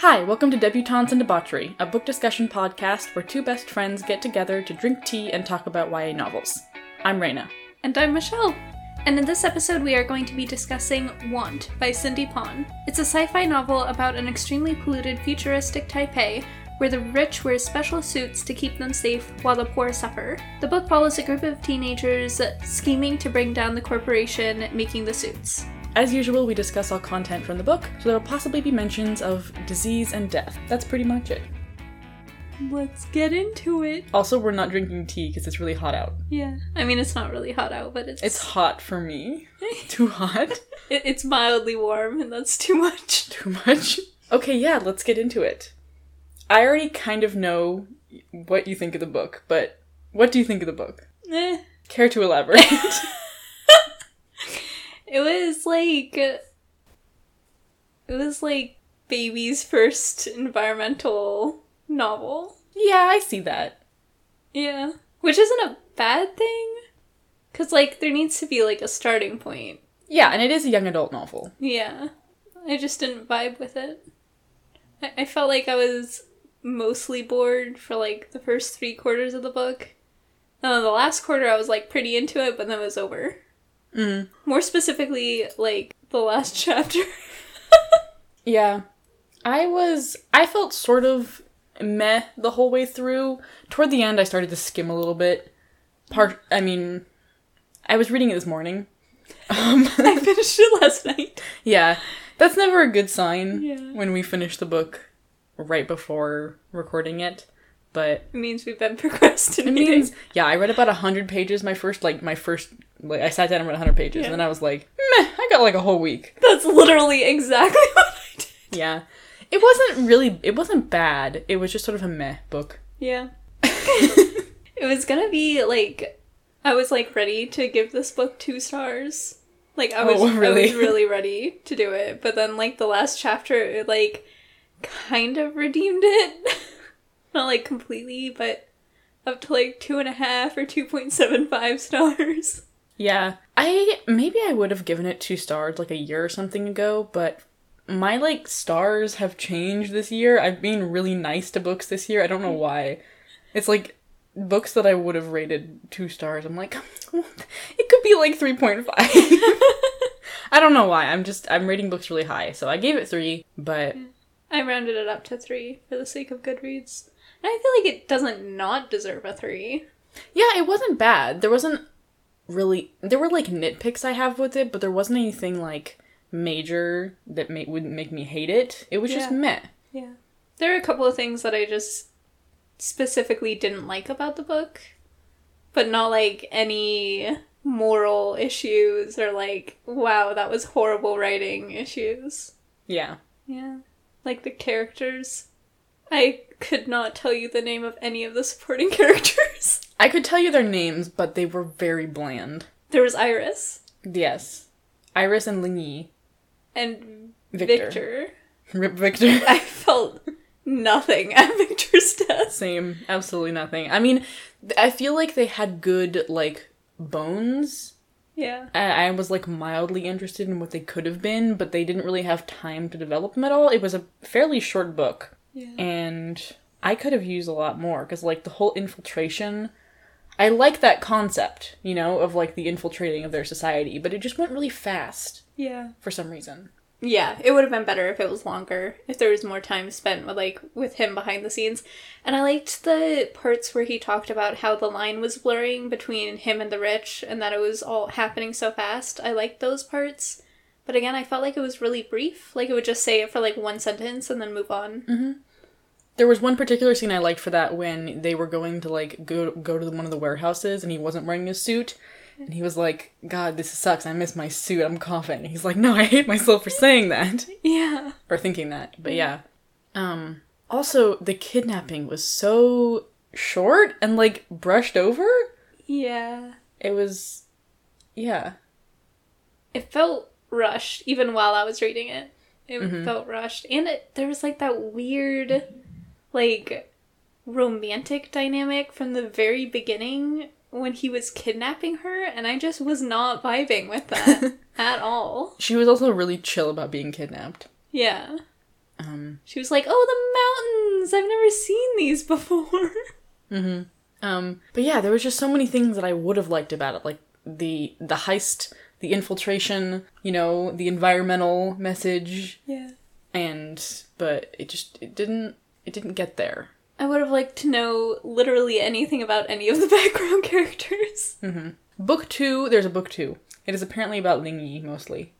Hi, welcome to Debutantes and Debauchery, a book discussion podcast where two best friends get together to drink tea and talk about YA novels. I'm Raina. And I'm Michelle. And in this episode, we are going to be discussing Want by Cindy Pon. It's a sci fi novel about an extremely polluted futuristic Taipei where the rich wear special suits to keep them safe while the poor suffer. The book follows a group of teenagers scheming to bring down the corporation making the suits. As usual, we discuss all content from the book, so there will possibly be mentions of disease and death. That's pretty much it. Let's get into it. Also, we're not drinking tea because it's really hot out. Yeah. I mean, it's not really hot out, but it's. It's hot for me. Too hot? It, it's mildly warm, and that's too much. Too much? Okay, yeah, let's get into it. I already kind of know what you think of the book, but what do you think of the book? Eh. Care to elaborate? It was like. It was like baby's first environmental novel. yeah, I see that. Yeah. Which isn't a bad thing. Because, like, there needs to be, like, a starting point. Yeah, and it is a young adult novel. Yeah. I just didn't vibe with it. I, I felt like I was mostly bored for, like, the first three quarters of the book. And then the last quarter, I was, like, pretty into it, but then it was over. Mm. More specifically, like, the last chapter. Yeah. I was. I felt sort of meh the whole way through. Toward the end, I started to skim a little bit. Part. I mean, I was reading it this morning. Um, I finished it last night. yeah. That's never a good sign Yeah. when we finish the book right before recording it. But It means we've been procrastinating. it means, yeah, I read about 100 pages my first, like, my first, like, I sat down and read 100 pages, Yeah. and then I was like, meh, I got like a whole week. That's literally exactly what I did. Yeah. It wasn't really, it wasn't bad. It was just sort of a meh book. Yeah. it was gonna be like I was like ready to give this book two stars. Like I oh, was, Oh, really? I was really ready to do it, but then like the last chapter, it like kind of redeemed it. Not like completely, but up to like two and a half or two point seven five stars. Yeah. I maybe I would have given it two stars like a year or something ago, but my like stars have changed this year. I've been really nice to books this year. I don't know why. It's like books that I would have rated two stars. I'm like, it could be like 3.5. I don't know why. I'm just I'm rating books really high. So I gave it 3, but I rounded it up to three for the sake of Goodreads. And I feel like it doesn't not deserve a three. yeah, it wasn't bad. There wasn't really there were like nitpicks I have with it, but there wasn't anything like major that ma- would make me hate it. It was just Yeah. meh. Yeah. There are a couple of things that I just specifically didn't like about the book, but not like any moral issues or like, wow, that was horrible writing issues. Yeah. Yeah. Like the characters. I could not tell you the name of any of the supporting characters. I could tell you their names, but they were very bland. There was Iris Yes. Iris and Lingyi. and Victor. Victor. Rip Victor. I felt nothing at Victor's death. Same. Absolutely nothing. I mean, I feel like they had good, like, bones. Yeah. I, I was, like, mildly interested in what they could have been, but they didn't really have time to develop them at all. It was a fairly short book. Yeah. and I could have used a lot more because like the whole infiltration I like that concept, you know, of like the infiltrating of their society, but it just went really fast Yeah. for some reason. Yeah, it would have been better if it was longer, if there was more time spent with like with him behind the scenes. And I liked the parts where he talked about how the line was blurring between him and the rich and that it was all happening so fast. I liked those parts. But again, I felt like it was really brief. Like it would just say it for like one sentence and then move on. Mm-hmm. There was one particular scene I liked for that when they were going to like go go to one of the warehouses and he wasn't wearing a suit. And he was like, God, this sucks. I miss my suit. I'm coughing. And he's like, No, I hate myself for saying that. Yeah. or thinking that. But yeah. Um also the kidnapping was so short and like brushed over. Yeah. It was yeah. It felt rushed even while I was reading it. It Mhm. felt rushed. And it there was like that weird like romantic dynamic from the very beginning when he was kidnapping her and I just was not vibing with that at all. She was also really chill about being kidnapped. Yeah. Um, She was like, "Oh, the mountains! I've never seen these before." hmm Um, but yeah, there was just so many things that I would have liked about it, like the the heist, the infiltration, you know, the environmental message, yeah. and but it just it didn't it didn't get there. I would have liked to know literally anything about any of the background characters. hmm Book two, there's a book two. It is apparently about Ling Yi mostly.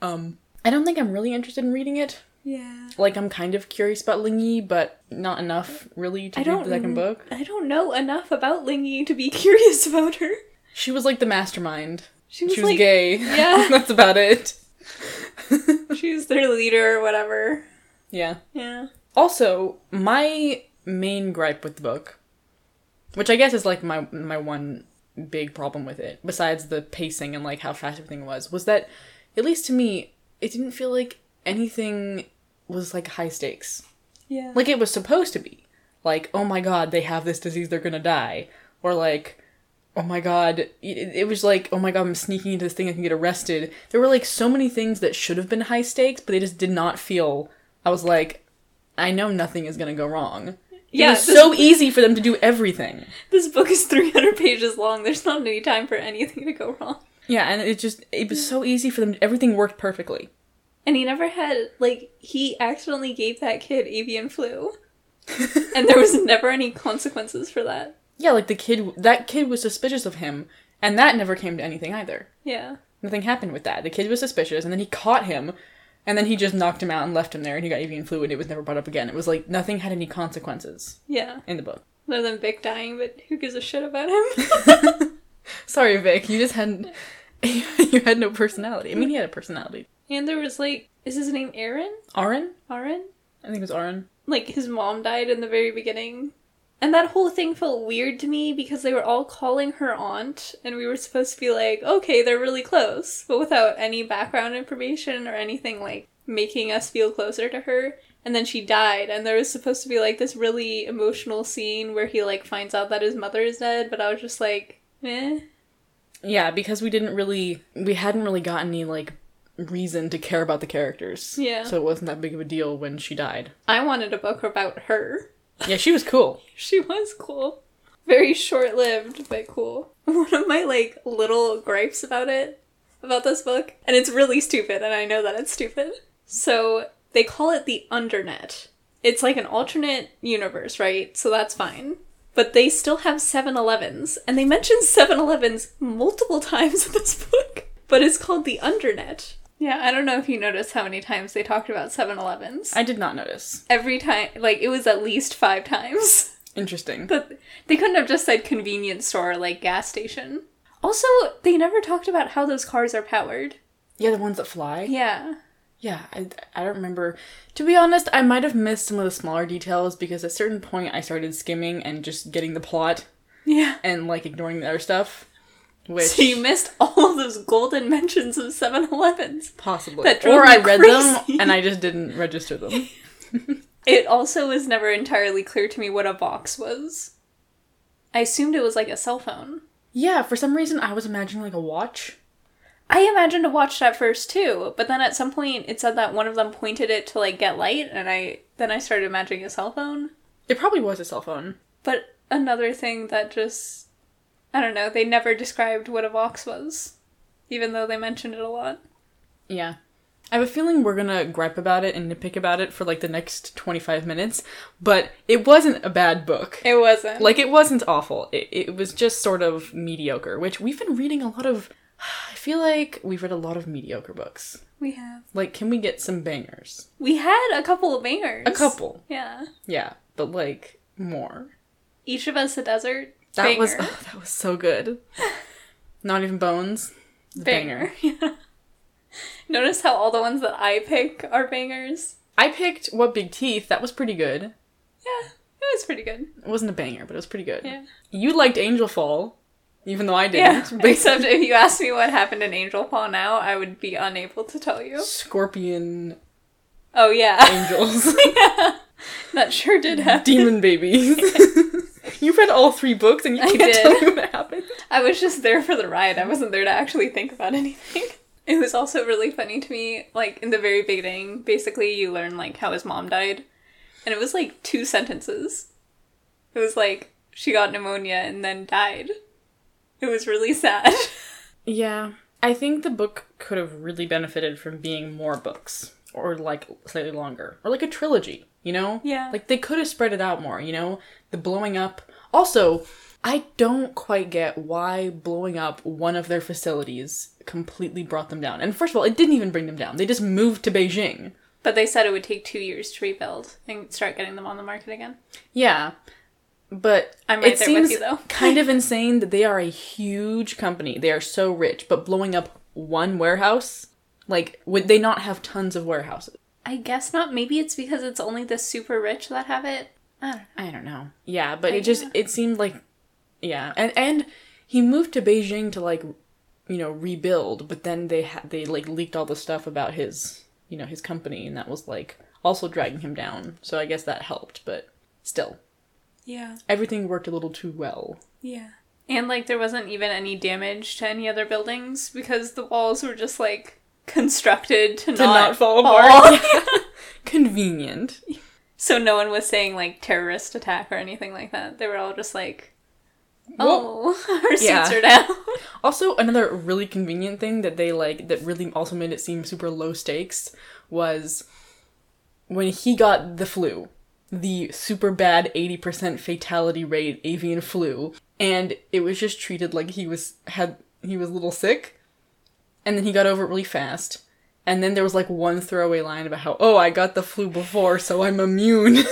Um, I don't think I'm really interested in reading it. Yeah. Like I'm kind of curious about Ling Yi, but not enough really to I read don't the second book. I don't know enough about Lingyi to be curious about her. She was like the mastermind. She was, She was like, gay. Yeah. That's about it. she was their leader or whatever. Yeah. Yeah. Also, my main gripe with the book, which I guess is like my my one big problem with it, besides the pacing and like how fast everything was, was that at least to me, it didn't feel like anything was like high stakes. Yeah. Like it was supposed to be. Like, oh my god, they have this disease, they're gonna die. Or like, oh my god, it, it was like, oh my god, I'm sneaking into this thing, I can get arrested. There were like so many things that should have been high stakes, but they just did not feel. I was like, I know nothing is gonna go wrong. Yeah, it was so easy for them to do everything. This book is 300 pages long. There's not any time for anything to go wrong. Yeah, and it just it was so easy for them. Everything worked perfectly. And he never had, like, he accidentally gave that kid avian flu. and there was never any consequences for that. Yeah, like the kid, that kid was suspicious of him, and that never came to anything either. Yeah. Nothing happened with that. The kid was suspicious, and then he caught him, and then he just knocked him out and left him there, and he got avian flu, and it was never brought up again. It was like nothing had any consequences Yeah. in the book. Other than Vic dying, but who gives a shit about him? Sorry, Vic, you just hadn't. you had no personality. I mean, he had a personality. and there was, like, is his name Aaron? Aaron? Aaron? I think it was Aaron. like his mom died in the very beginning. And that whole thing felt weird to me because they were all calling her aunt, and we were supposed to be like, okay, they're really close, but without any background information or anything like making us feel closer to her. And then she died, and there was supposed to be like this really emotional scene where he like finds out that his mother is dead, but I was just like, eh. Yeah, because we didn't really, we hadn't really gotten any like reason to care about the characters. Yeah. So it wasn't that big of a deal when she died. I wanted a book about her. Yeah, she was cool. She was cool. Very short lived, but cool. One of my like little gripes about it, about this book, and it's really stupid, and I know that it's stupid. So they call it the Undernet. It's like an alternate universe, right? So that's fine. But they still have 7 Elevens, and they mention 7 Elevens multiple times in this book. But it's called the Undernet. Yeah, I don't know if you noticed how many times they talked about 7 Elevens. I did not notice. Every time, like, it was at least five times. Interesting. But they couldn't have just said convenience store, like gas station. Also, they never talked about how those cars are powered. Yeah, the ones that fly. Yeah. Yeah, I, I don't remember. To be honest, I might have missed some of the smaller details because at a certain point I started skimming and just getting the plot Yeah. and like ignoring the other stuff. Which So you missed all of those golden mentions of 7 Elevens. possibly. that or I read crazy. them and I just didn't register them. It also was never entirely clear to me what a Vox was. I assumed it was like a cell phone. yeah, for some reason I was imagining like a watch. I imagined a watch at first too, but then at some point it said that one of them pointed it to like get light, and I then I started imagining a cell phone. It probably was a cell phone. But another thing that just I don't know, they never described what a Vox was. Even though they mentioned it a lot. Yeah. I have a feeling we're gonna gripe about it and nitpick about it for like the next 25 minutes, but it wasn't a bad book. It wasn't. Like, it wasn't awful. It, it was just sort of mediocre, which we've been reading a lot of. I feel like we've read a lot of mediocre books. we have. Like, can we get some bangers? We had a couple of bangers. A couple. Yeah. Yeah, but like, more. Each of us a desert. That banger. was oh, that was so good. Not even bones. The banger. Yeah. Notice how all the ones that I pick are bangers? I picked What Big Teeth. That was pretty good. Yeah. It was pretty good. It wasn't a banger, but it was pretty good. Yeah. You liked Angel Fall, even though I didn't. Yeah, Except if you asked me what happened in Angel Fall now, I would be unable to tell you. Scorpion Oh yeah. angels, yeah. that sure did happen. demon babies. You read all three books and you I can't did. tell me what happened. I was just there for the ride. I wasn't there to actually think about anything. It was also really funny to me, like in the very beginning, basically you learn like how his mom died. And it was like two sentences. It was like she got pneumonia and then died. It was really sad. Yeah. I think the book could have really benefited from being more books. Or like slightly longer. Or like a trilogy, you know? Yeah. Like they could have spread it out more, you know? The blowing up. Also, I don't quite get why blowing up one of their facilities completely brought them down. And first of all, it didn't even bring them down. They just moved to Beijing. But they said it would take two years to rebuild and start getting them on the market again. Yeah. But I'm right it there seems with you, though. kind of insane that they are a huge company. They are so rich, but blowing up one warehouse, like would they not have tons of warehouses? I guess not. Maybe it's because it's only the super rich that have it. I don't know. I don't know. Yeah, but I it just know. it seemed like yeah, and and he moved to Beijing to like you know rebuild, but then they had they like leaked all the stuff about his you know his company, and that was like also dragging him down. So I guess that helped, but still Yeah. everything worked a little too well. Yeah. And like there wasn't even any damage to any other buildings because the walls were just like constructed to, To not, not, fall fall. apart. Convenient. So no one was saying like terrorist attack or anything like that. They were all just like, Well, oh, our yeah. suits are down. Also, another really convenient thing that they like that really also made it seem super low stakes was when he got the flu, the super bad 80% fatality rate avian flu, and it was just treated like he was had he was a little sick, and then he got over it really fast. And then there was like one throwaway line about how, oh, I got the flu before, so I'm immune.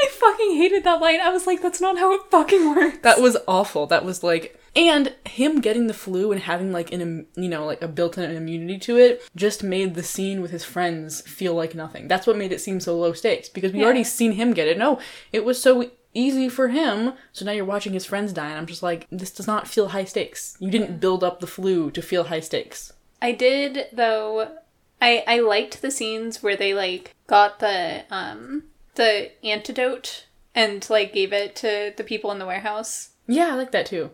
I fucking hated that line. I was like, that's not how it fucking works. That was awful. That was like, and him getting the flu and having like an, you know, like a built-in immunity to it just made the scene with his friends feel like nothing. That's what made it seem so low stakes because we Yeah. already seen him get it. No, it was so easy for him. So now you're watching his friends die, and I'm just like, this does not feel high stakes. You didn't build up the flu to feel high stakes. I did though. I I liked the scenes where they like got the um the antidote and like gave it to the people in the warehouse. Yeah, I like that too.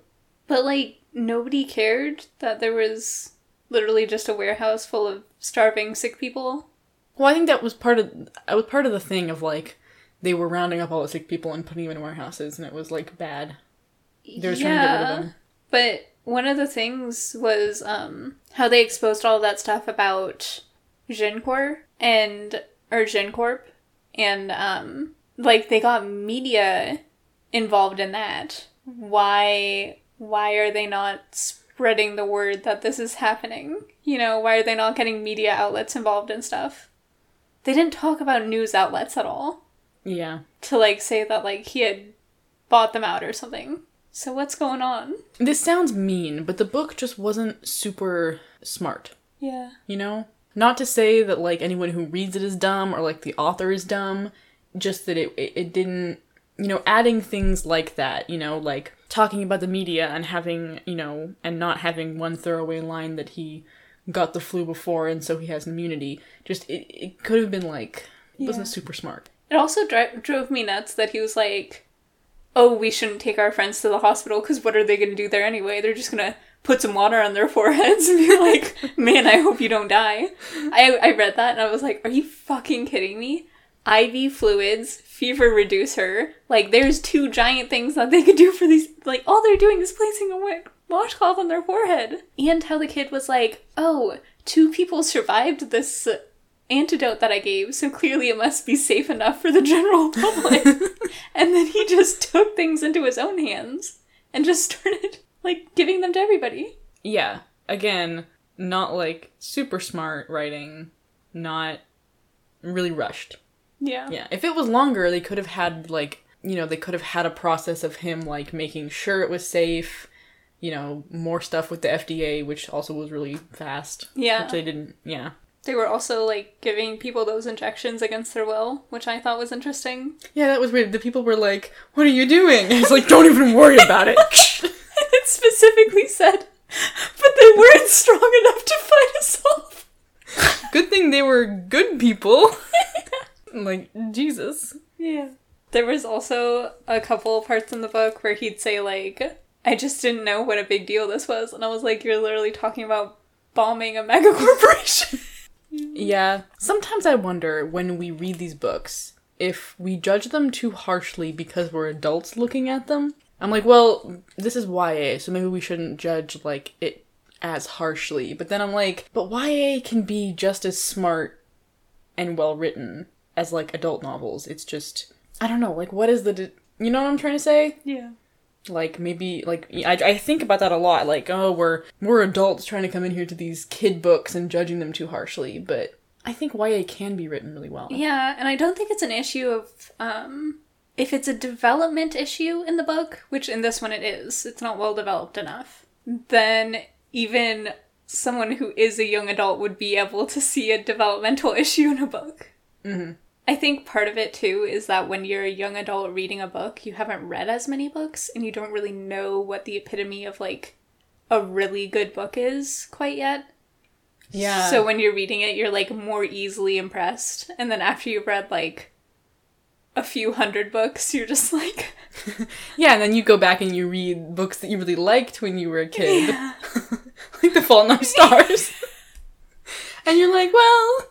But like nobody cared that there was literally just a warehouse full of starving sick people. Well, I think that was part of I was part of the thing of like they were rounding up all the sick people and putting them in warehouses, and it was like bad. They were trying to get rid of them. But one of the things was um how they exposed all that stuff about Jin Corp and or Jin Corp and um like they got media involved in that. Why why are they not spreading the word that this is happening? You know, why are they not getting media outlets involved in stuff? They didn't talk about news outlets at all Yeah. to like say that like he had bought them out or something. So what's going on? This sounds mean, but the book just wasn't super smart, Yeah. you know? Not to say that like anyone who reads it is dumb or like the author is dumb, just that it it, it didn't, you know, adding things like that, you know, like talking about the media and having, you know, and not having one throwaway line that he got the flu before and so he has immunity. Just it, it could have been like it wasn't super smart. It also dri- drove me nuts that he was like, "Oh, we shouldn't take our friends to the hospital because what are they going to do there anyway? They're just gonna put some water on their foreheads and be like, man, I hope you don't die." I I read that and I was like, "Are you fucking kidding me?" IV fluids, fever reducer. Like, there's two giant things that they could do for these. Like, all they're doing is placing a wa- washcloth on their forehead. And how the kid was like, "Oh, two people survived this." antidote that I gave, so clearly it must be safe enough for the general public. and then he just took things into his own hands and just started like giving them to everybody. Yeah. Again, not like super smart writing, not really rushed. Yeah. Yeah. If it was longer, they could have had like, you know, they could have had a process of him like making sure it was safe, you know, more stuff with the FDA, which also was really fast. Yeah. Which they didn't, yeah. They were also like giving people those injections against their will, which I thought was interesting. Yeah, that was weird. The people were like, "What are you doing?" And it's like, "Don't even worry about it." specifically said, but they weren't strong enough to fight us off. good thing they were good people. like Jesus. Yeah. There was also a couple parts in the book where he'd say like, I just didn't know what a big deal this was, and I was like, you're literally talking about bombing a mega corporation. Yeah. Sometimes I wonder when we read these books if we judge them too harshly because we're adults looking at them. I'm like, well, this is YA, so maybe we shouldn't judge like it as harshly. But then I'm like, but YA can be just as smart and well written as like adult novels. It's just I don't know, like what is the di- you know what I'm trying to say? yeah. like maybe like I, I think about that a lot like oh we're we're adults trying to come in here to these kid books and judging them too harshly but i think ya can be written really well Yeah, and I don't think it's an issue of um if it's a development issue in the book, which in this one it is, it's not well developed enough, then even someone who is a young adult would be able to see a developmental issue in a book. Mhm. I think part of it too is that when you're a young adult reading a book, you haven't read as many books and you don't really know what the epitome of like a really good book is quite yet. yeah So when you're reading it, you're like more easily impressed. And then after you've read like a few hundred books, you're just like, yeah and then you go back and you read books that you really liked when you were a kid like the fault in our stars and you're like well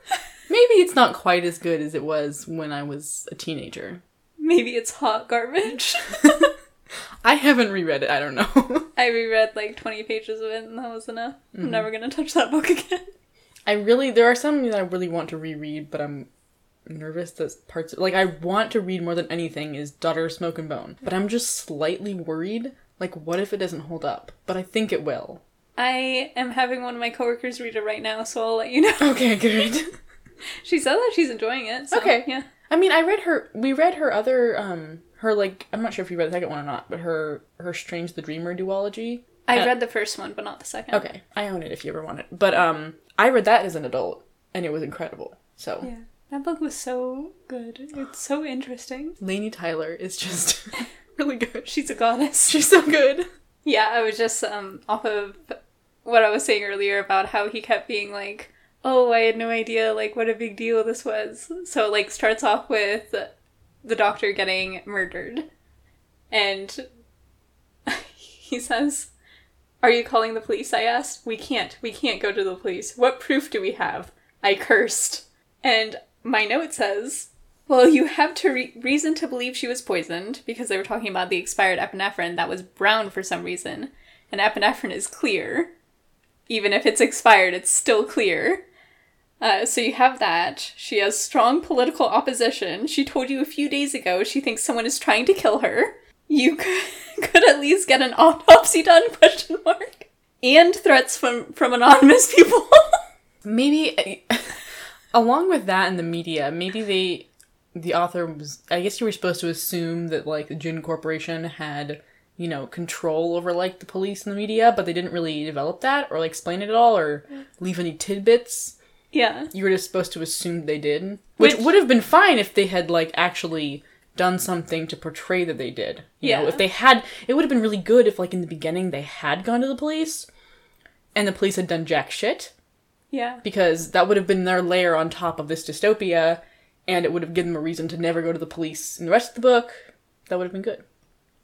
maybe it's not quite as good as it was when i was a teenager maybe it's hot garbage. i haven't reread it i don't know I reread like 20 pages of it and that was enough. I'm mm-hmm. never gonna touch that book again. I really there are some that I really want to reread, but I'm nervous that parts like I want to read more than anything is Daughter of Smoke and Bone, but I'm just slightly worried. Like, what if it doesn't hold up? But I think it will. I am having one of my coworkers read it right now, so I'll let you know. Okay, good. she said that she's enjoying it. So, Okay. Yeah. I mean, I read her. We read her other um her like I'm not sure if you read the second one or not, but her her Strange the Dreamer duology. I Uh, read the first one, but not the second. Okay, I own it if you ever want it. But um, I read that as an adult, and it was incredible. So Yeah. That book was so good. It's so interesting. Laini Taylor is just really good. She's a goddess. She's so good. Yeah, I was just um off of what I was saying earlier about how he kept being like, "Oh, I had no idea like what a big deal this was." So it, like starts off with the doctor getting murdered, and he says, "Are you calling the police?" I asked. "We can't. We can't go to the police. What proof do we have?" I cursed, and my note says. Well, you have to re- reason to believe she was poisoned because they were talking about the expired epinephrine that was brown for some reason, and epinephrine is clear. Even if it's expired, it's still clear. Uh, so you have that. She has strong political opposition. She told you a few days ago she thinks someone is trying to kill her. You could, could at least get an autopsy done? Question mark. And threats from from anonymous people. Maybe along with that in the media, maybe they the author was I guess you were supposed to assume that like the Jin Corporation had, you know, control over like the police and the media, but they didn't really develop that or like explain it at all or mm. leave any tidbits. yeah. You were just supposed to assume they did. Which, Which- would have been fine if they had like actually done something to portray that they did. You know, Yeah. if they had it would have been really good if like in the beginning they had gone to the police and the police had done jack shit Yeah. because that would have been their layer on top of this dystopia, and it would have given them a reason to never go to the police in the rest of the book. That would have been good.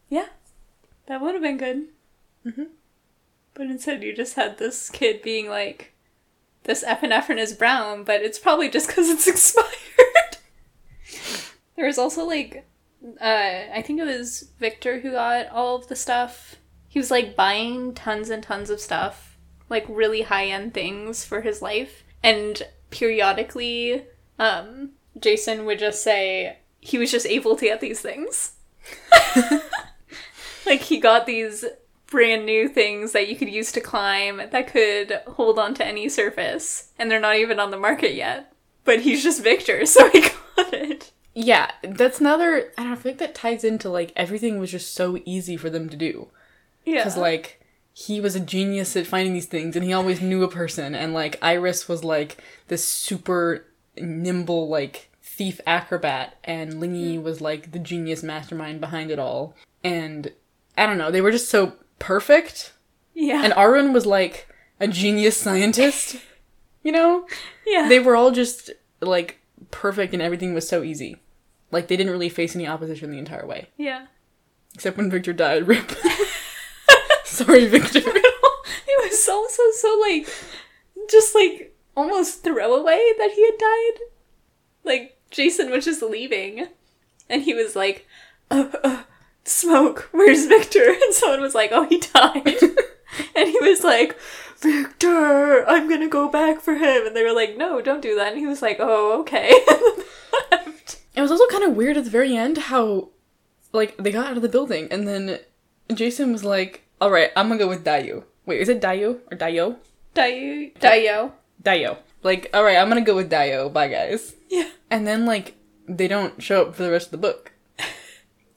Yeah, that would have been good. Mhm. But instead, you just had this kid being like, "This epinephrine is brown, but it's probably just because it's expired." there was also like, uh, I think it was Victor who got all of the stuff. He was like buying tons and tons of stuff, like really high end things for his life, and periodically, um, Jason would just say he was just able to get these things. like he got these brand new things that you could use to climb that could hold on to any surface and they're not even on the market yet but he's just victor so he got it Yeah, that's another. I don't know, I feel that ties into like everything was just so easy for them to do. yeah Because, like, he was a genius at finding these things and he always knew a person. And, like, Iris was like this super nimble, like, thief acrobat. And Lingyi hmm. was like the genius mastermind behind it all. And I don't know, they were just so perfect. yeah And Arun was like a genius scientist. You know? yeah They were all just like perfect and everything was so easy. Like they didn't really face any opposition the entire way. yeah Except when Victor died. Rip. Sorry, Victor. it was also so like just like almost throwaway that he had died. Like Jason was just leaving, and he was like, uh, uh, "Smoke, where's Victor?" And someone was like, "Oh, he died," and he was like, "Victor, I'm gonna go back for him," and they were like, "No, don't do that," and he was like, "Oh, okay." It was also kind of weird at the very end how, like, they got out of the building and then Jason was like, "All right, I'm gonna go with Dayu." Wait, is it Dayu or Dayo? Dio, Dio. Dayo. Like, all right, I'm gonna go with Dayo. Bye, guys. Yeah. And then like they don't show up for the rest of the book.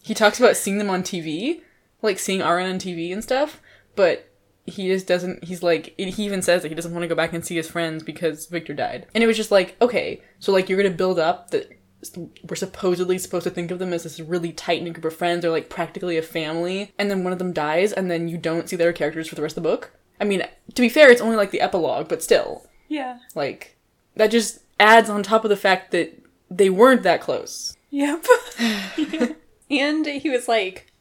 He talks about seeing them on TV, like seeing Aaron on TV and stuff, but he just doesn't. He's like he even says that he doesn't want to go back and see his friends because Victor died. And it was just like, okay, so like you're gonna build up that we're supposedly supposed to think of them as this really tight knit group of friends or like practically a family, and then one of them dies, and then you don't see their characters for the rest of the book. I mean, to be fair, it's only like the epilogue, but still, Yeah. like that just adds on top of the fact that they weren't that close. Yep. and he was like,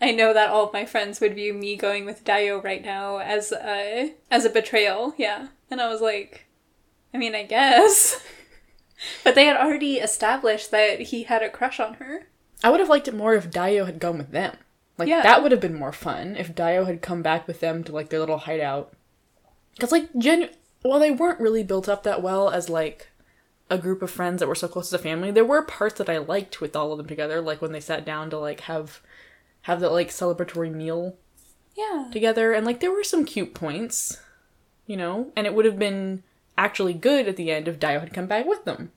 I know that all of my friends would view me going with Dio right now as a as a betrayal. Yeah. And I was like, I mean, I guess. but they had already established that he had a crush on her. I would have liked it more if Dio had gone with them. Like Yeah. that would have been more fun if Dio had come back with them to like their little hideout. Cuz like gen while they weren't really built up that well as like a group of friends that were so close as a family, there were parts that I liked with all of them together like when they sat down to like have have that like celebratory meal Yeah. together and like there were some cute points, you know, and it would have been actually good at the end if Dio had come back with them.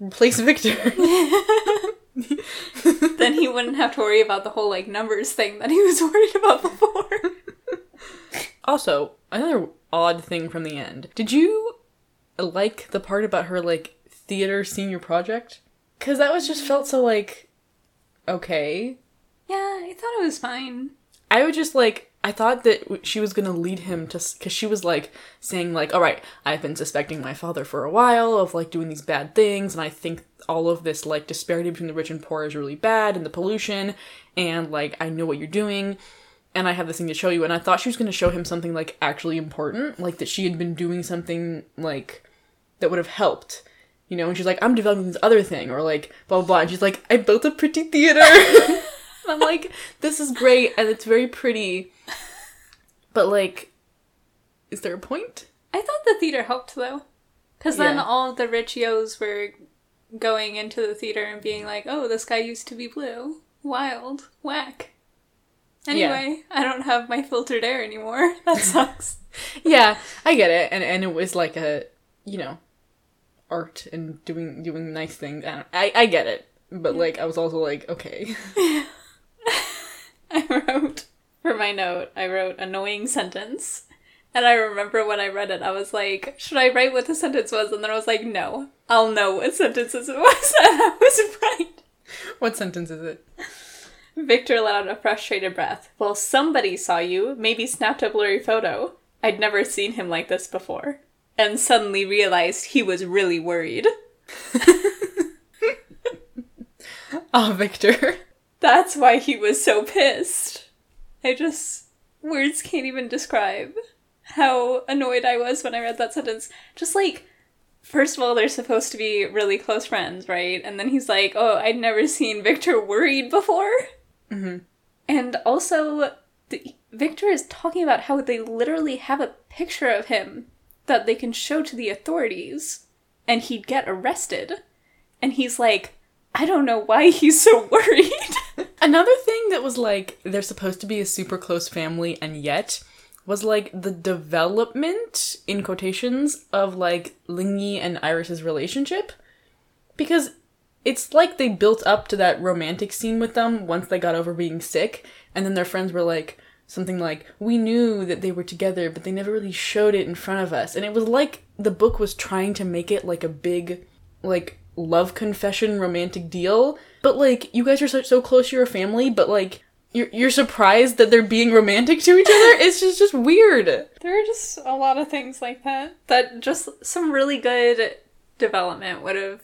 Replace Victor. then he wouldn't have to worry about the whole like numbers thing that he was worried about before. Also, another odd thing from the end. Did you like the part about her like theater senior project? Cuz that was just felt so like okay. yeah, I thought it was fine. I would just like I thought that she was going to lead him to cuz she was like saying like, "All right, I've been suspecting my father for a while of like doing these bad things and I think all of this like disparity between the rich and poor is really bad and the pollution and like I know what you're doing." and I have this thing to show you. And I thought she was going to show him something like actually important, like that she had been doing something like that would have helped, you know. And she's like, I'm developing this other thing, or like blah blah blah. And she's like, I built a pretty theater. I'm like, this is great, and it's very pretty, but like, is there a point? I thought the theater helped though. Because then Yeah. all the rich yos were going into the theater and being like, oh, this guy used to be blue. Wild. Whack. Anyway, I don't have my filtered air anymore. That sucks. Yeah, I get it, and and it was like a, you know, art and doing doing nice things. I don't, I, I get it, but like I was also like, okay. I wrote, for my note, I wrote annoying sentence. And I remember when I read it, I was like, should I write what the sentence was? And then I was like, no, I'll know what sentences it was. And I was right. what sentence is it? Victor let out a frustrated breath. Well, somebody saw you, maybe snapped a blurry photo. I'd never seen him like this before. And suddenly realized he was really worried. Oh, Victor. That's why he was so pissed. I just. Words can't even describe how annoyed I was when I read that sentence. Just like. First of all, they're supposed to be really close friends, right? And then he's like, oh, I'd never seen Victor worried before. Mhm. And also, the, Victor is talking about how they literally have a picture of him that they can show to the authorities, and he'd get arrested. And he's like, I don't know why he's so worried. Another thing that was like they're supposed to be a super close family and yet was like the development in quotations of like Lingyi and Iris's relationship because it's like they built up to that romantic scene with them once they got over being sick and then their friends were like something like we knew that they were together but they never really showed it in front of us and it was like the book was trying to make it like a big like love confession romantic deal but like you guys are so, so close you're a family but like you're, you're surprised that they're being romantic to each other it's just just weird There are just a lot of things like that. That just some really good development would have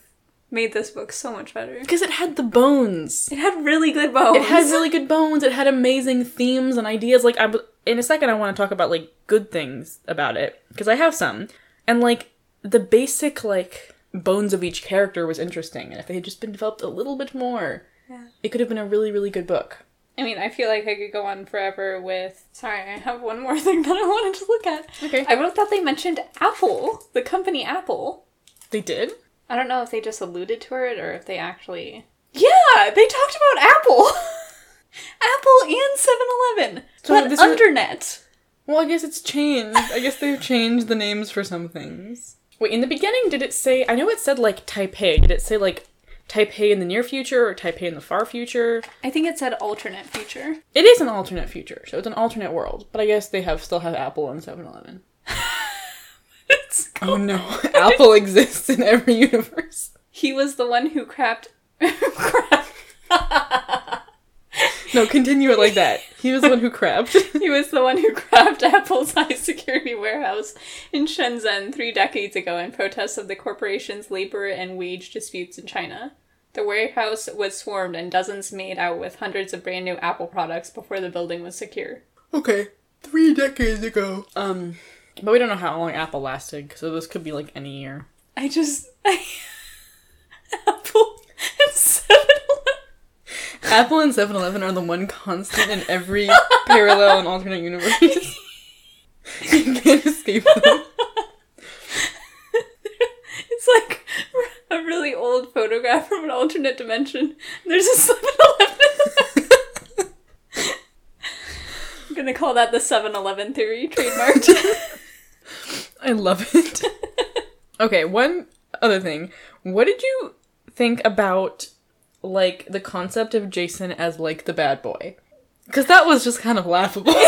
made this book so much better. because it had the bones It had really good bones. it had really good bones it had amazing themes and ideas like i in a second i want to talk about like good things about it because i have some And like the basic like bones of each character was interesting, and if they had just been developed a little bit more, Yeah. it could have been a really really good book. I mean, I feel like I could go on forever with. Sorry, I have one more thing that I wanted to look at. Okay. I wrote that they mentioned Apple, the company Apple. They did. I don't know if they just alluded to it or if they actually. Yeah, they talked about Apple. Apple and 7-Eleven. So but this is- Undernet. Well, I guess it's changed. I guess they've changed the names for some things. Wait, in the beginning, did it say? I know it said like Taipei. Did it say like Taipei in the near future or Taipei in the far future? I think it said alternate future. It is an alternate future, so it's an alternate world. But I guess they have still have Apple and 7-Eleven. Oh no, Apple exists in every universe. He was the one who crapped. crap. No, continue it like that. He was the one who crabbed. He was the one who grabbed Apple's high security warehouse in Shenzhen three decades ago in protest of the corporation's labor and wage disputes in China. The warehouse was swarmed and dozens made out with hundreds of brand new Apple products before the building was secure. okay, three decades ago. Um, but we don't know how long Apple lasted, so this could be like any year. I just. I, Apple and 7 Apple and 7-Eleven are the one constant in every parallel and alternate universe. you can't escape them. It's like a really old photograph from an alternate dimension. There's a 7 Eleven. I'm gonna call that the 7 Eleven theory, trademarked. I love it. Okay, one other thing. What did you think about like the concept of Jason as like the bad boy? Cuz that was just kind of laughable.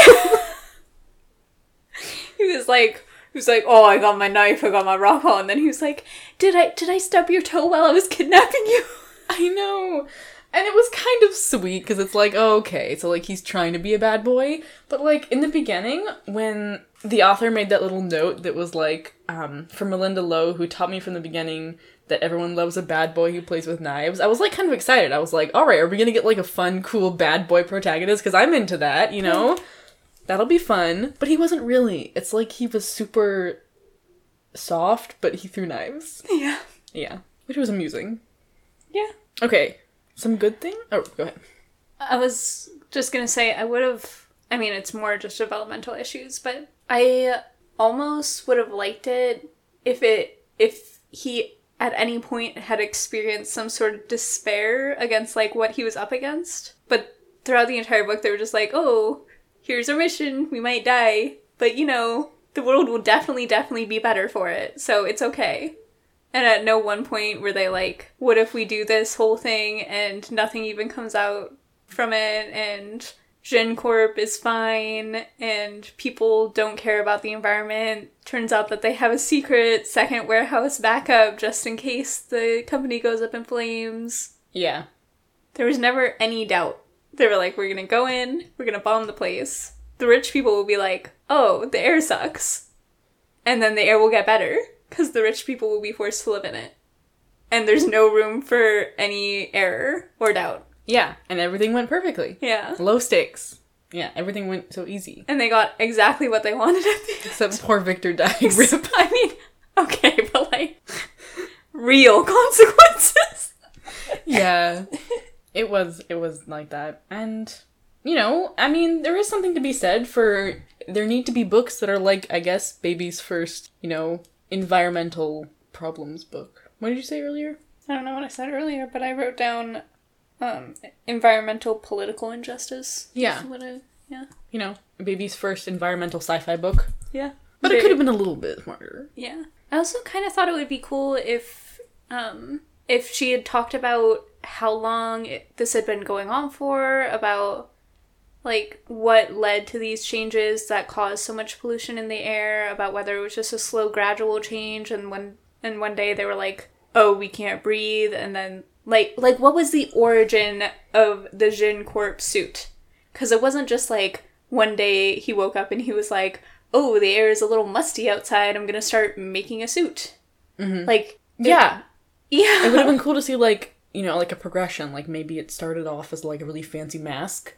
he was like, he was like, oh, I got my knife, I got my rifle, and then he was like, did I did I stub your toe while I was kidnapping you? I know. And it was kind of sweet because it's like, oh, okay, so like he's trying to be a bad boy. But like in the beginning, when the author made that little note that was like, um, from Malinda Lo, who taught me from the beginning that everyone loves a bad boy who plays with knives, I was like kind of excited. I was like, all right, are we gonna get like a fun, cool bad boy protagonist? Because I'm into that, you know? Hmm. That'll be fun. But he wasn't really. It's like he was super soft, but he threw knives. Yeah. Yeah. Which was amusing. Yeah. Okay. Some good thing? Oh, go ahead. I was just gonna say I would have. I mean, it's more just developmental issues, but I almost would have liked it if it if he at any point had experienced some sort of despair against like what he was up against. But throughout the entire book, they were just like, "Oh, here's our mission. We might die, but you know, the world will definitely, definitely be better for it. So it's okay." And at no one point were they like, what if we do this whole thing and nothing even comes out from it and Jin Corp is fine and people don't care about the environment. Turns out that they have a secret second warehouse backup just in case the company goes up in flames. Yeah. There was never any doubt. They were like, we're gonna go in, we're gonna bomb the place. The rich people will be like, oh, the air sucks. And then the air will get better, because the rich people will be forced to live in it. And there's no room for any error or doubt. Yeah, and everything went perfectly. Yeah. Low stakes. Yeah, everything went so easy. And they got exactly what they wanted at the end. Except poor Victor died. Rip. I mean, okay, but like, real consequences. yeah. It was it was like that. And you know, I mean, there is something to be said for there need to be books that are like, I guess, baby's first, you know, environmental problems book. What did you say earlier? I don't know what I said earlier, but I wrote down um, environmental political injustice. Yeah. What I, yeah. You know, baby's first environmental sci-fi book. Yeah. But it could have been a little bit smarter. Yeah. I also kind of thought it would be cool if um if she had talked about how long it, this had been going on for, about like what led to these changes that caused so much pollution in the air, about whether it was just a slow gradual change and when and one day they were like, "Oh, we can't breathe." And then like like what was the origin of the Jin Corp suit? Cuz it wasn't just like one day he woke up and he was like, "Oh, the air is a little musty outside. I'm going to start making a suit." Mm-hmm. Like Yeah. yeah. It would have been cool to see like, you know, like a progression. Like maybe it started off as like a really fancy mask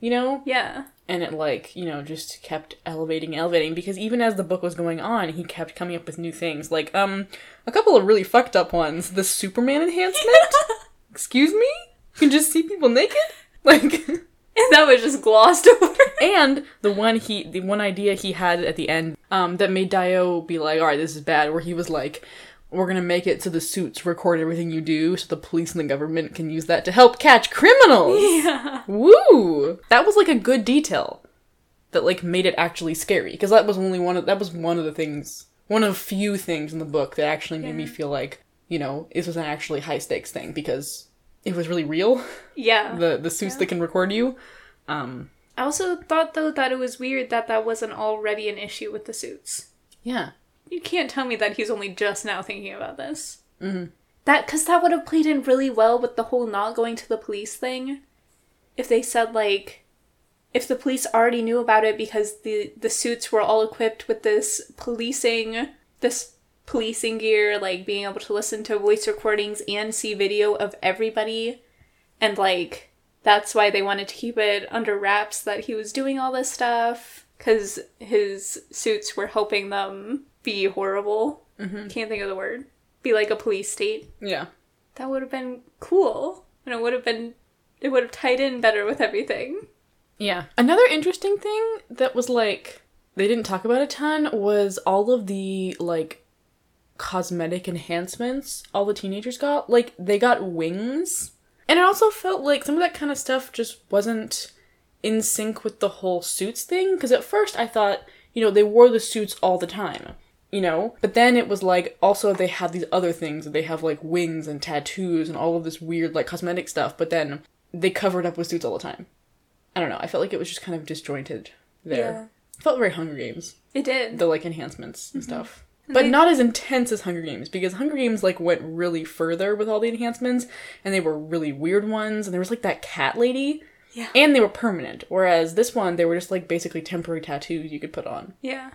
you know? Yeah. And it, like, you know, just kept elevating, elevating, because even as the book was going on, he kept coming up with new things. Like, um, a couple of really fucked up ones. The Superman enhancement? Excuse me? You can just see people naked? Like. And that was just glossed over. And the one he, the one idea he had at the end, um, that made Dio be like, "All right, this is bad," where he was like, "We're gonna make it so the suits record everything you do, so the police and the government can use that to help catch criminals." Yeah. Woo! That was like a good detail that like made it actually scary because that was only one of that was one of the things, one of few things in the book that actually made me feel like you know this was an actually high stakes thing because it was really real. Yeah. The the suits Yeah. that can record you. Um, I also thought though that it was weird that that wasn't already an issue with the suits. yeah. You can't tell me that he's only just now thinking about this. Mhm. That because that would have played in really well with the whole not going to the police thing. If they said like, if the police already knew about it because the the suits were all equipped with this policing this policing gear, like being able to listen to voice recordings and see video of everybody, and like that's why they wanted to keep it under wraps that he was doing all this stuff because his suits were helping them be horrible. Mhm. Can't think of the word. Be like a police state. Yeah. That would have been cool, and it would have been. It would have tied in better with everything. Yeah. Another interesting thing that was like they didn't talk about a ton was all of the like cosmetic enhancements all the teenagers got. Like they got wings. And it also felt like some of that kind of stuff just wasn't in sync with the whole suits thing because at first I thought, you know, they wore the suits all the time. You know? But then it was like also they had these other things. They have like wings and tattoos and all of this weird like cosmetic stuff, but then they covered up with suits all the time. I don't know. I felt like it was just kind of disjointed there. It felt very Hunger Games, It did. the like enhancements and mm-hmm. stuff. But they- not as intense as Hunger Games because Hunger Games like went really further with all the enhancements and they were really weird ones and there was like that cat lady Yeah. and they were permanent whereas this one they were just like basically temporary tattoos you could put on. Yeah.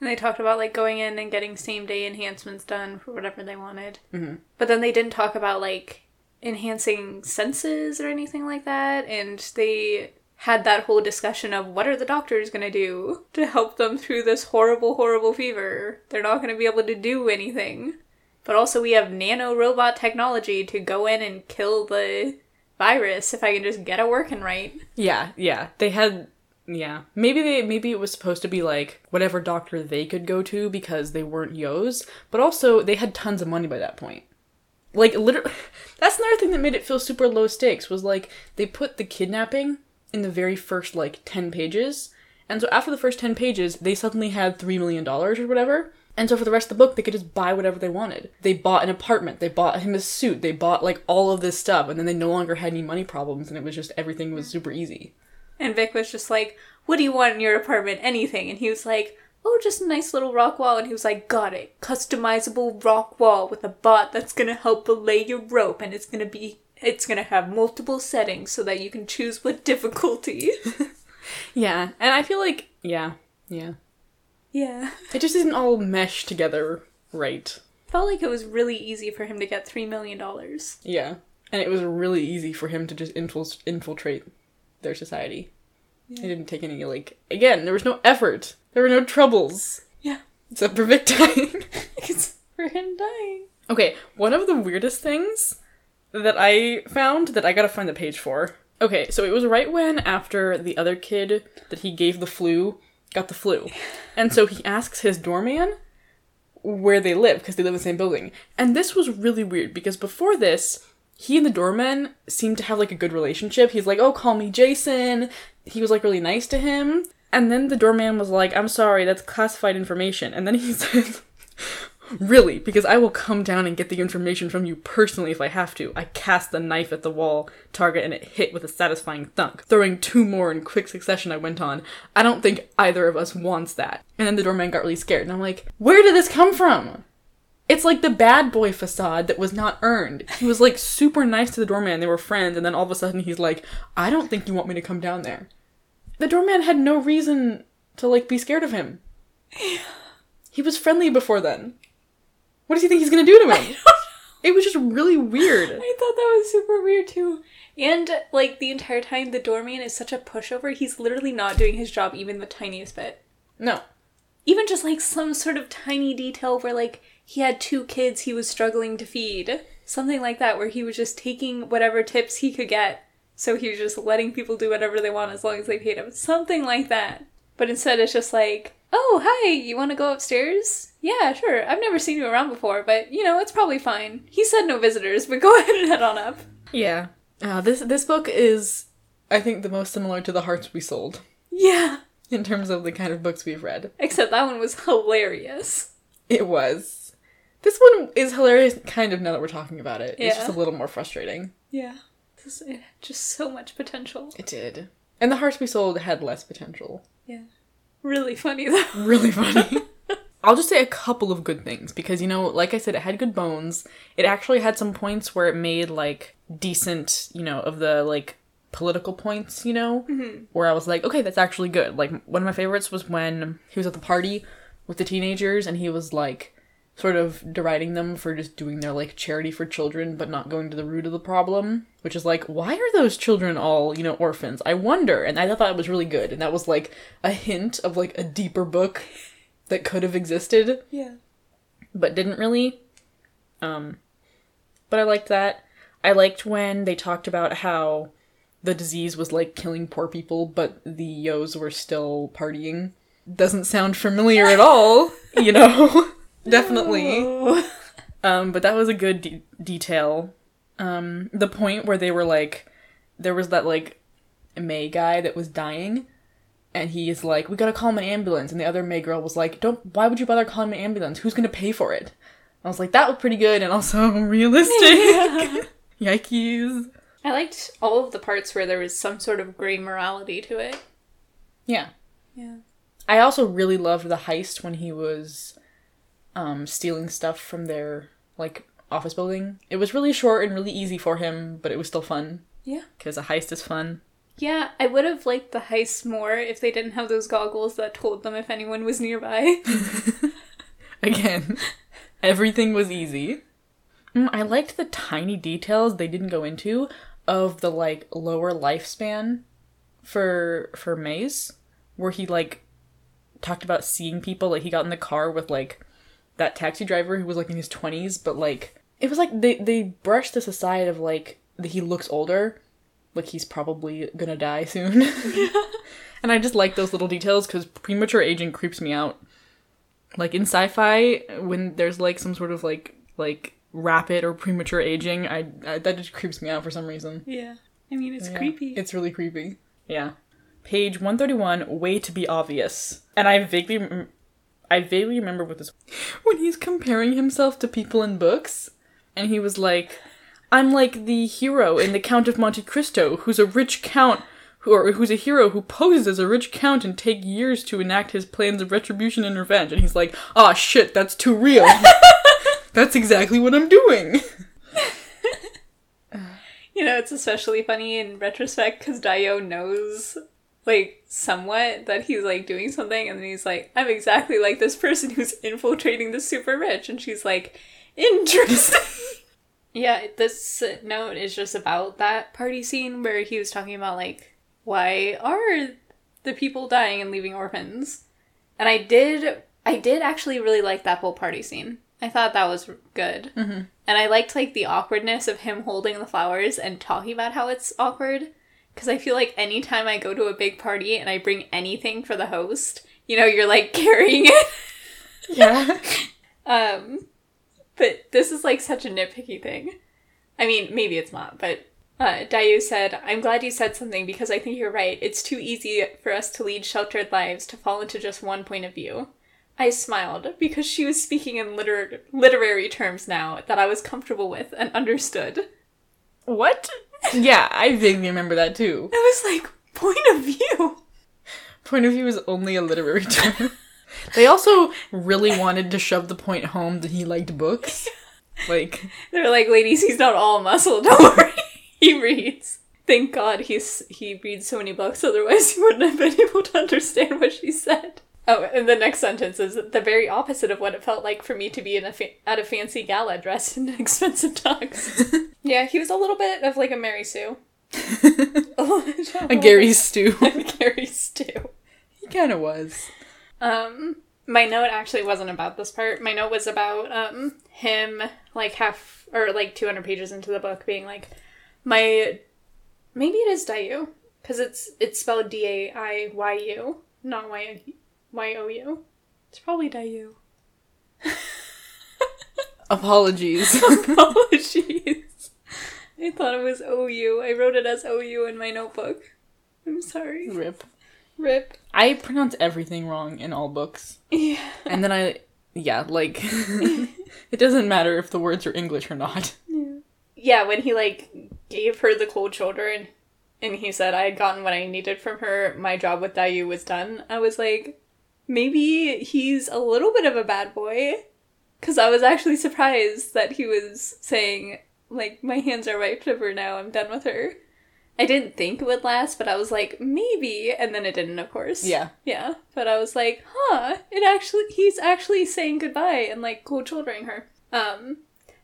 And they talked about like going in and getting same day enhancements done for whatever they wanted. Mhm. But then they didn't talk about like enhancing senses or anything like that. And they had that whole discussion of what are the doctors going to do to help them through this horrible, horrible fever. They're not going to be able to do anything. But also, we have nano robot technology to go in and kill the virus if I can just get it working right. Yeah, yeah. They had yeah. Maybe they maybe it was supposed to be like whatever doctor they could go to because they weren't yos, but also they had tons of money by that point. Like literally that's another thing that made it feel super low stakes was like they put the kidnapping in the very first like 10 pages. And so after the first 10 pages, they suddenly had 3 million dollars or whatever. And so for the rest of the book, they could just buy whatever they wanted. They bought an apartment, they bought him a suit, they bought like all of this stuff, and then they no longer had any money problems, and it was just everything was super easy. And Vic was just like, What do you want in your apartment? Anything. And he was like, Oh, just a nice little rock wall. And he was like, Got it. Customizable rock wall with a bot that's gonna help belay your rope. And it's gonna be. It's gonna have multiple settings so that you can choose what difficulty. Yeah, and I feel like yeah, yeah. yeah. It just isn't all meshed together right. Felt like it was really easy for him to get $3 million. Yeah. And it was really easy for him to just infil- infiltrate their society. It didn't take any like again, there was no effort. There were no troubles. Yeah. Except for Vic dying. It's for him dying. Okay, one of the weirdest things that I found that I gotta find the page for. Okay, so it was right when after the other kid that he gave the flu got the flu. And so he asks his doorman where they live because they live in the same building. And this was really weird because before this, he and the doorman seemed to have like a good relationship. He's like, "Oh, call me Jason." He was like really nice to him. And then the doorman was like, "I'm sorry, that's classified information." And then he said, Really, because I will come down and get the information from you personally if I have to. I cast the knife at the wall target and it hit with a satisfying thunk. Throwing two more in quick succession, I went on. I don't think either of us wants that. And then the doorman got really scared, and I'm like, where did this come from? It's like the bad boy facade that was not earned. He was like super nice to the doorman, they were friends, and then all of a sudden he's like, I don't think you want me to come down there. The doorman had no reason to like be scared of him. He was friendly before then. What does he think he's gonna do to him? It was just really weird. I thought that was super weird too. And like the entire time, the doorman is such a pushover. He's literally not doing his job even the tiniest bit. No. Even just like some sort of tiny detail where like he had two kids he was struggling to feed, something like that, where he was just taking whatever tips he could get. So he was just letting people do whatever they want as long as they paid him. Something like that. But instead, it's just like, oh, hi, you want to go upstairs? Yeah, sure. I've never seen you around before, but you know, it's probably fine. He said no visitors, but go ahead and head on up. Yeah. Uh, this this book is, I think, the most similar to the Hearts We Sold Yeah. in terms of the kind of books we've read. Except that one was hilarious. It was. This one is hilarious, kind of now that we're talking about it. It's just a little more frustrating. Yeah. This, it had just so much potential. It did. And the Hearts We Sold had less potential. Yeah. Really funny though. Really funny. I'll just say a couple of good things because, you know, like I said, it had good bones. It actually had some points where it made, like, decent, you know, of the, like, political points, you know, mm-hmm. where I was like, okay, that's actually good. Like, one of my favorites was when he was at the party with the teenagers and he was, like, sort of deriding them for just doing their, like, charity for children but not going to the root of the problem, which is like, why are those children all, you know, orphans? I wonder. And I thought that was really good. And that was, like, a hint of, like, a deeper book that could have existed Yeah. but didn't really. Um, but I liked that. I liked when they talked about how the disease was like killing poor people, but the yos were still partying. Doesn't sound familiar at all, you know. Definitely. Um, but that was a good de- detail. Um, the point where they were like, there was that like May guy that was dying, and he is like, "We gotta call him an ambulance," and the other May girl was like, "Don't. Why would you bother calling an ambulance? Who's gonna pay for it?" I was like, that was pretty good and also realistic. Yikes. I liked all of the parts where there was some sort of gray morality to it. Yeah. Yeah. I also really loved the heist when he was um, stealing stuff from their like office building. It was really short and really easy for him, but it was still fun Yeah. because a heist is fun. Yeah, I would have liked the heist more if they didn't have those goggles that told them if anyone was nearby. Again, everything was easy. Mm, I liked the tiny details they didn't go into of the like lower lifespan for for Maze, where he like talked about seeing people. Like he got in the car with like that taxi driver who was like in his twenties, but like it was like they they brushed this aside of like that he looks older, like he's probably gonna die soon. and I just like those little details because premature aging creeps me out like in sci-fi when there's like some sort of like like rapid or premature aging I, I that just creeps me out for some reason yeah. I mean, it's Yeah. creepy. it's really creepy yeah page 131 way to be obvious and i vaguely i vaguely remember what this when he's comparing himself to people in books and he was like i'm like the hero in the count of monte cristo who's a rich count who, or who's a hero who poses as a rich count and take years to enact his plans of retribution and revenge. And he's like ah shit that's too real. That's exactly what i'm doing. You know, it's especially funny in retrospect because Daiyu knows, like, somewhat that he's, like, doing something, and then he's like, I'm exactly like this person who's infiltrating the super rich. And she's like, interesting. yeah, this note is just about that party scene where he was talking about, like, why are the people dying and leaving orphans? And I did, I did actually really like that whole party scene. I thought that was good. mm-hmm. And I liked like the awkwardness of him holding the flowers and talking about how it's awkward. Because I feel like anytime I go to a big party and I bring anything for the host, you know, you're like carrying it. yeah Um, but this is like such a nitpicky thing. I mean, maybe it's not, but uh, Daiyu said, I'm glad you said something because I think you're right. It's too easy for us to lead sheltered lives to fall into just one point of view. I smiled because she was speaking in liter- literary terms now that I was comfortable with and understood. what yeah i vaguely remember that too I was like, point of view. Point of view is only a literary term. they also really wanted to shove the point home that he liked books. Like, They're like, ladies, he's not all muscle. Don't worry, he reads. Thank God he's he reads so many books. Otherwise, he wouldn't have been able to understand what she said. Oh, and the next sentence is the very opposite of what it felt like for me to be in a fa- at a fancy gala dressed in expensive tux. yeah, he was a little bit of like a Mary Sue. a Gary Stew. a Gary Stew. He kind of was. Um, my note actually wasn't about this part. My note was about um him like half or like 200 pages into the book being like my maybe it is Daiyu because it's it's spelled D A I Y U not Y Y O U. It's probably Daiyu. Apologies. Apologies. I thought it was OU. I wrote it as O U in my notebook. I'm sorry. Rip. Rip. I pronounce everything wrong in all books. Yeah. And then I, yeah, like, it doesn't matter if the words are English or not. Yeah, when he like gave her the cold shoulder and and he said I had gotten what I needed from her, my job with Daiyu was done. I was like, maybe he's a little bit of a bad boy, because I was actually surprised that he was saying like my hands are wiped of her now. I'm done with her. I didn't think it would last, but I was like, maybe, and then it didn't, of course. Yeah. Yeah. But I was like, huh, it actually he's actually saying goodbye and like cold shouldering her. Um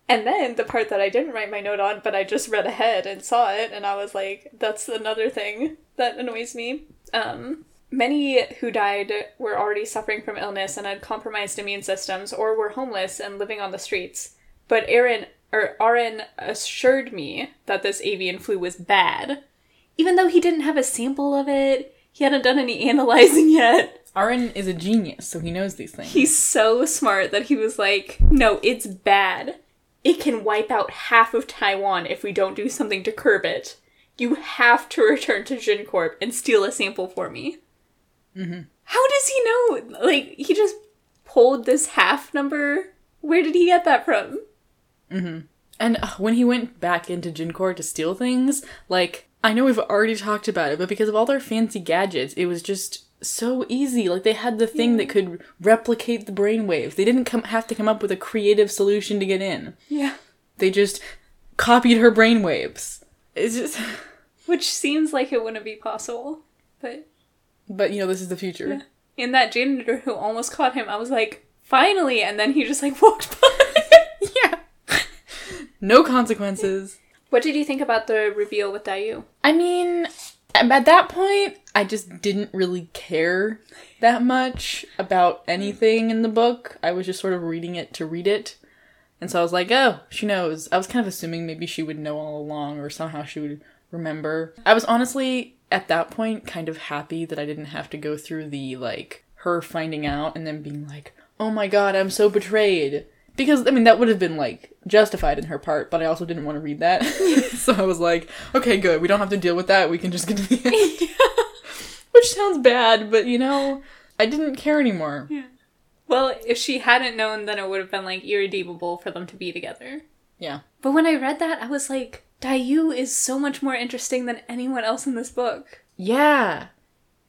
and then the part that I didn't write my note on, but I just read ahead and saw it, and I was like, that's another thing that annoys me. Um Many who died were already suffering from illness and had compromised immune systems or were homeless and living on the streets. But Aaron or Aaron assured me that this avian flu was bad. Even though he didn't have a sample of it, he hadn't done any analyzing yet. Aaron is a genius, so he knows these things. He's so smart that he was like, no, it's bad. It can wipe out half of Taiwan if we don't do something to curb it. You have to return to Jin Corp and steal a sample for me. Mm-hmm. How does he know? Like, he just pulled this half number? Where did he get that from? Mm-hmm. And uh, when he went back into Jin Corp to steal things, like, I know we've already talked about it, but because of all their fancy gadgets, it was just so easy. Like, they had the thing that could replicate the brainwaves. They didn't come have to come up with a creative solution to get in. Yeah. They just copied her brainwaves. It's just... Which seems like it wouldn't be possible, but But, you know, this is the future. Yeah. And that janitor who almost caught him, I was like, finally! And then he just like walked by. yeah. no consequences. What did you think about the reveal with Daiyu? I mean, at that point, I just didn't really care that much about anything in the book. I was just sort of reading it to read it. And so I was like, oh, she knows. I was kind of assuming maybe she would know all along or somehow she would remember. I was honestly, at that point, kind of happy that I didn't have to go through the, like, her finding out and then being like, oh my god, I'm so betrayed. Because, I mean, that would have been, like, justified in her part, but I also didn't want to read that. so I was like, okay, good. We don't have to deal with that. We can just get to the end. Which sounds bad, but, you know, I didn't care anymore. Yeah. Well, if she hadn't known, then it would have been, like, irredeemable for them to be together. Yeah. But when I read that, I was like, Daiyu is so much more interesting than anyone else in this book. Yeah.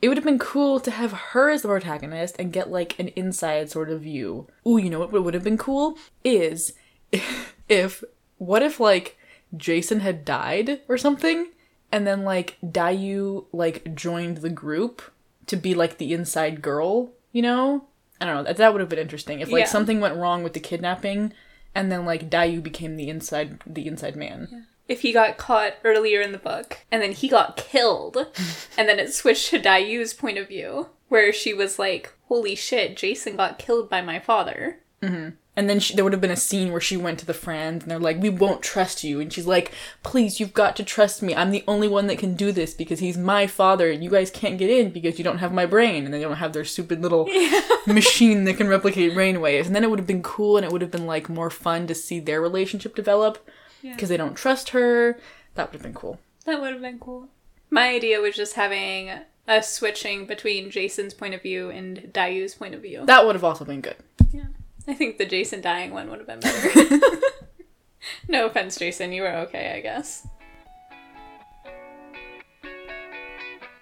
It would have been cool to have her as the protagonist and get like an inside sort of view. Ooh, you know what would have been cool? Is if, what if like Jason had died or something and then like Daiyu like joined the group to be like the inside girl, you know? I don't know. That, that would have been interesting. If like Yeah. something went wrong with the kidnapping and then like Daiyu became the inside the inside man. If he got caught earlier in the book, and then he got killed, and then it switched to Daiyu's point of view, where she was like, holy shit, Jason got killed by my father. Mm-hmm. And then she, there would have been a scene where she went to the friend and they're like, "We won't trust you." And she's like, "Please, you've got to trust me. I'm the only one that can do this because he's my father. and You guys can't get in because you don't have my brain." And they don't have their stupid little machine that can replicate brain waves." And then it would have been cool and it would have been like more fun to see their relationship develop because they don't trust her. That would have been cool. That would have been cool. My idea was just having a switching between Jason's point of view and Daiyu's point of view. That would have also been good. Yeah. I think the Jason dying one would have been better. no offense, Jason. You were okay, I guess.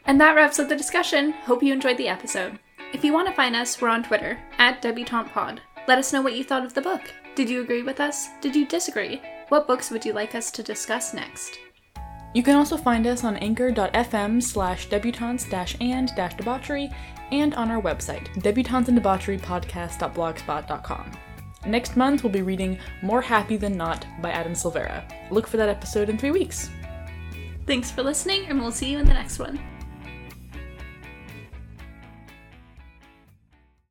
And that wraps up the discussion. Hope you enjoyed the episode. If you want to find us, we're on Twitter, at DebutantePod. Let us know what you thought of the book. Did you agree with us? Did you disagree? What books would you like us to discuss next? You can also find us on anchor.fm slash debutantes and debauchery and on our website, debutantesanddebaucherypodcast.blogspot.com. Next month, we'll be reading More Happy Than Not by Adam Silvera. Look for that episode in three weeks. Thanks for listening, and we'll see you in the next one.